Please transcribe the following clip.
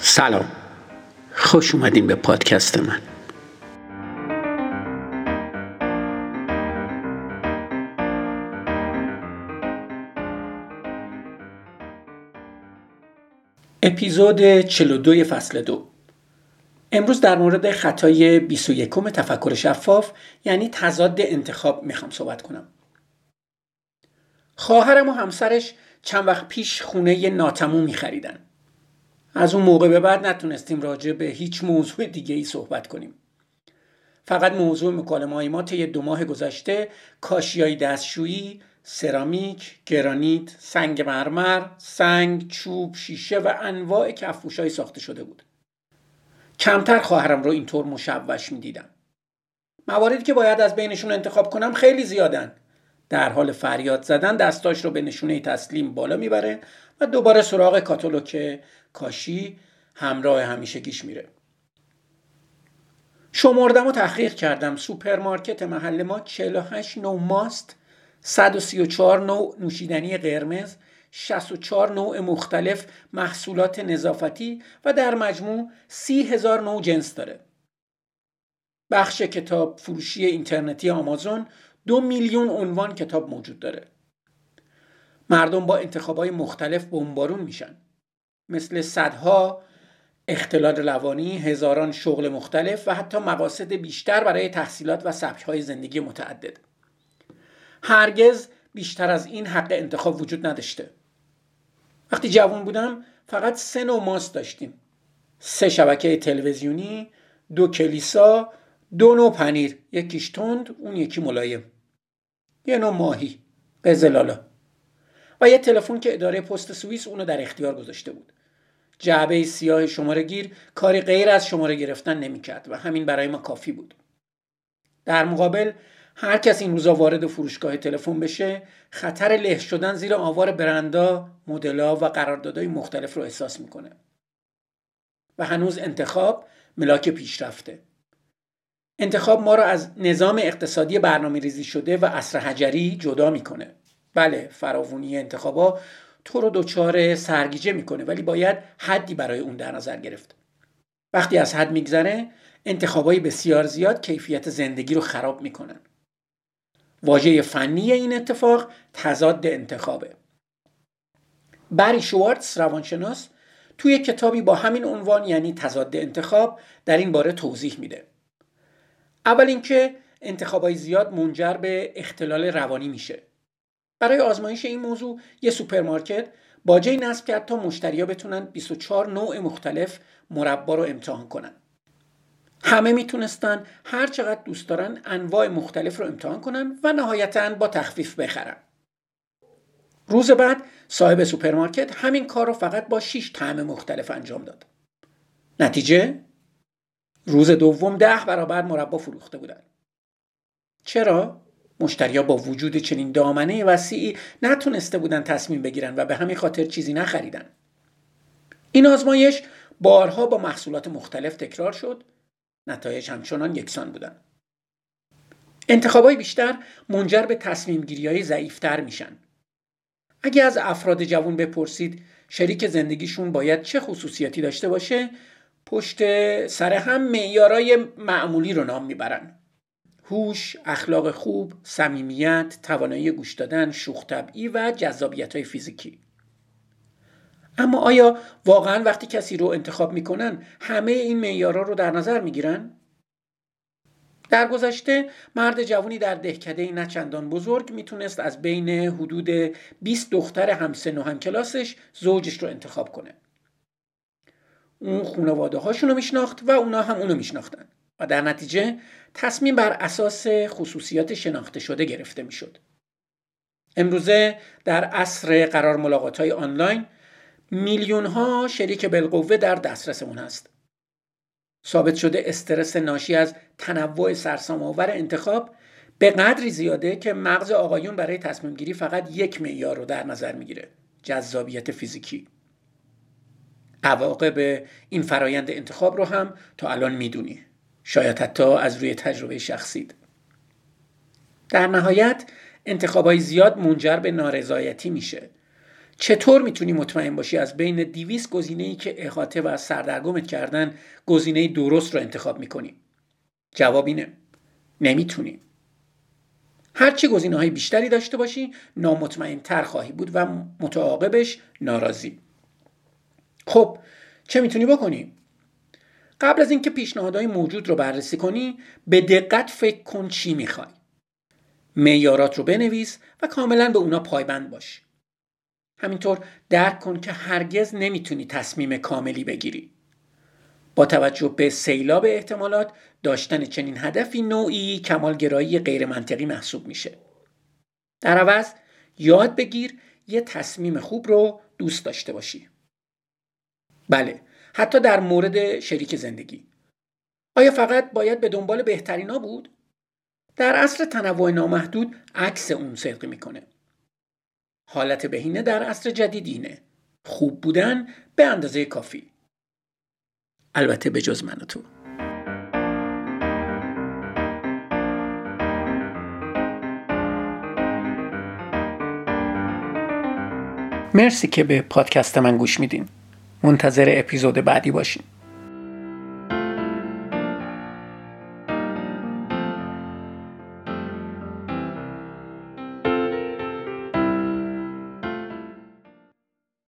سلام. خوش اومدین به پادکست من. اپیزود 42 فصل دو. امروز در مورد خطای 21 تفکر شفاف یعنی تضاد انتخاب می‌خوام صحبت کنم. خواهرم و همسرش چند وقت پیش خونه ناتمومی خریدن از اون موقع به بعد نتونستیم راجع به هیچ موضوع دیگه ای صحبت کنیم فقط موضوع مکالمه های ما طی دو ماه گذشته کاشیای دستشویی سرامیک، گرانیت، سنگ مرمر، سنگ، چوب، شیشه و انواع کفپوشای ساخته شده بود. کمتر خواهرم رو اینطور مشوش می‌دیدم. مواردی که باید از بینشون انتخاب کنم خیلی زیادن. در حال فریاد زدن دستاش رو به نشونه تسلیم بالا می‌بره و دوباره سراغ کاتالوگ کاشی همراه همیشگیش میره. شمردم و تحقیق کردم سوپرمارکت محل ما 48 نوع ماست 134 نوع نوشیدنی قرمز 64 نوع مختلف محصولات نظافتی و در مجموع 30 هزار نوع جنس داره بخش کتاب فروشی اینترنتی آمازون دو میلیون عنوان کتاب موجود داره مردم با انتخابای مختلف بمبارون میشن مثل صدها اختلال روانی، هزاران شغل مختلف و حتی مقاصد بیشتر برای تحصیلات و سبکهای زندگی متعدد. هرگز بیشتر از این حق انتخاب وجود نداشته. وقتی جوان بودم فقط سه نوع ماست داشتیم. سه شبکه تلویزیونی، دو کلیسا، دو نوع پنیر، یکیش تند، اون یکی ملایم. یه نوع ماهی، قزلالا. و یه تلفن که اداره پست سوئیس اونو در اختیار گذاشته بود. جعبه سیاه شماره گیر کاری غیر از شماره گرفتن نمی‌کرد و همین برای ما کافی بود. در مقابل هر کس این روزا وارد فروشگاه تلفن بشه خطر له شدن زیر آوار برندا، مدل‌ها و قراردادهای مختلف رو احساس می‌کنه. و هنوز انتخاب ملاک پیشرفته. انتخاب ما را از نظام اقتصادی برنامه ریزی شده و اصر حجری جدا می‌کنه. بله فراوونی انتخابا تو رو دچار سرگیجه می‌کنه ولی باید حدی برای اون در نظر گرفت. وقتی از حد میگذره انتخابای بسیار زیاد کیفیت زندگی رو خراب می‌کنن. واژه فنی این اتفاق تضاد انتخابه. بری شوارتز روانشناس توی کتابی با همین عنوان یعنی تضاد انتخاب در این باره توضیح میده. اول اینکه انتخابای زیاد منجر به اختلال روانی میشه. برای آزمایش این موضوع یه سوپرمارکت باجه نصب کرد تا مشتریا بتونن 24 نوع مختلف مربا رو امتحان کنن. همه می‌تونستن هر چقدر دوست دارن انواع مختلف رو امتحان کنن و نهایتا با تخفیف بخرن. روز بعد صاحب سوپرمارکت همین کار رو فقط با 6 طعم مختلف انجام داد. نتیجه؟ روز دوم ده برابر مربا فروخته بودن. چرا؟ مشتریا با وجود چنین دامنه وسیعی نتونسته بودن تصمیم بگیرن و به همین خاطر چیزی نخریدن. این آزمایش بارها با محصولات مختلف تکرار شد نتایج همچنان یکسان بودن. انتخابای بیشتر منجر به تصمیم گیری های ضعیفتر میشن. اگه از افراد جوان بپرسید شریک زندگیشون باید چه خصوصیاتی داشته باشه پشت سر هم معیارای معمولی رو نام می‌برن هوش، اخلاق خوب، صمیمیت، توانایی گوش دادن، شوخ طبعی و جذابیت های فیزیکی. اما آیا واقعا وقتی کسی رو انتخاب می‌کنن همه این معیارها رو در نظر می‌گیرن؟ در گذشته مرد جوانی در دهکده نه چندان بزرگ می‌تونست از بین حدود 20 دختر همسن و همکلاسش زوجش رو انتخاب کنه. اون خانواده هاشون رو میشناخت و اونا هم اونو میشناختن. و در نتیجه تصمیم بر اساس خصوصیات شناخته شده گرفته می‌شد. امروزه در عصر قرار ملاقات های آنلاین میلیون ها شریک بالقوه در دسترسمون هست. ثابت شده استرس ناشی از تنوع سرسام آور انتخاب به قدری زیاده که مغز آقایون برای تصمیم گیری فقط یک معیار رو در نظر می‌گیره جذابیت فیزیکی عواقب این فرایند انتخاب رو هم تا الان می‌دونی. شاید حتی از روی تجربه شخصید در نهایت انتخابای زیاد منجر به نارضایتی میشه. چطور می‌تونی مطمئن باشی از بین 200 گزینه ای که احاطه و سردرگمت کردن گزینه درست رو انتخاب می‌کنی؟ جواب اینه. نمی‌تونی. هرچی گزینه های بیشتری داشته باشی نامطمئن تر خواهی بود و متعاقبش ناراضی. خب چه می‌تونی بکنی؟ قبل از اینکه پیشنهادهای موجود رو بررسی کنی به دقت فکر کن چی می‌خوای. معیارات رو بنویس و کاملا به اونا پایبند باش. همینطور درک کن که هرگز نمی‌تونی تصمیم کاملی بگیری. با توجه به سیلاب احتمالات داشتن چنین هدفی نوعی کمالگرایی غیر منطقی محسوب میشه. در عوض یاد بگیر یه تصمیم خوب رو دوست داشته باشی. بله. حتی در مورد شریک زندگی. آیا فقط باید به دنبال بهترینا بود؟ در اصل تنوع نامحدود عکس اون صدق می‌کنه. حالت بهینه در عصر جدیدینه خوب بودن به اندازه کافی. البته به جز من و تو. مرسی که به پادکست من گوش میدین. منتظر اپیزود بعدی باشین.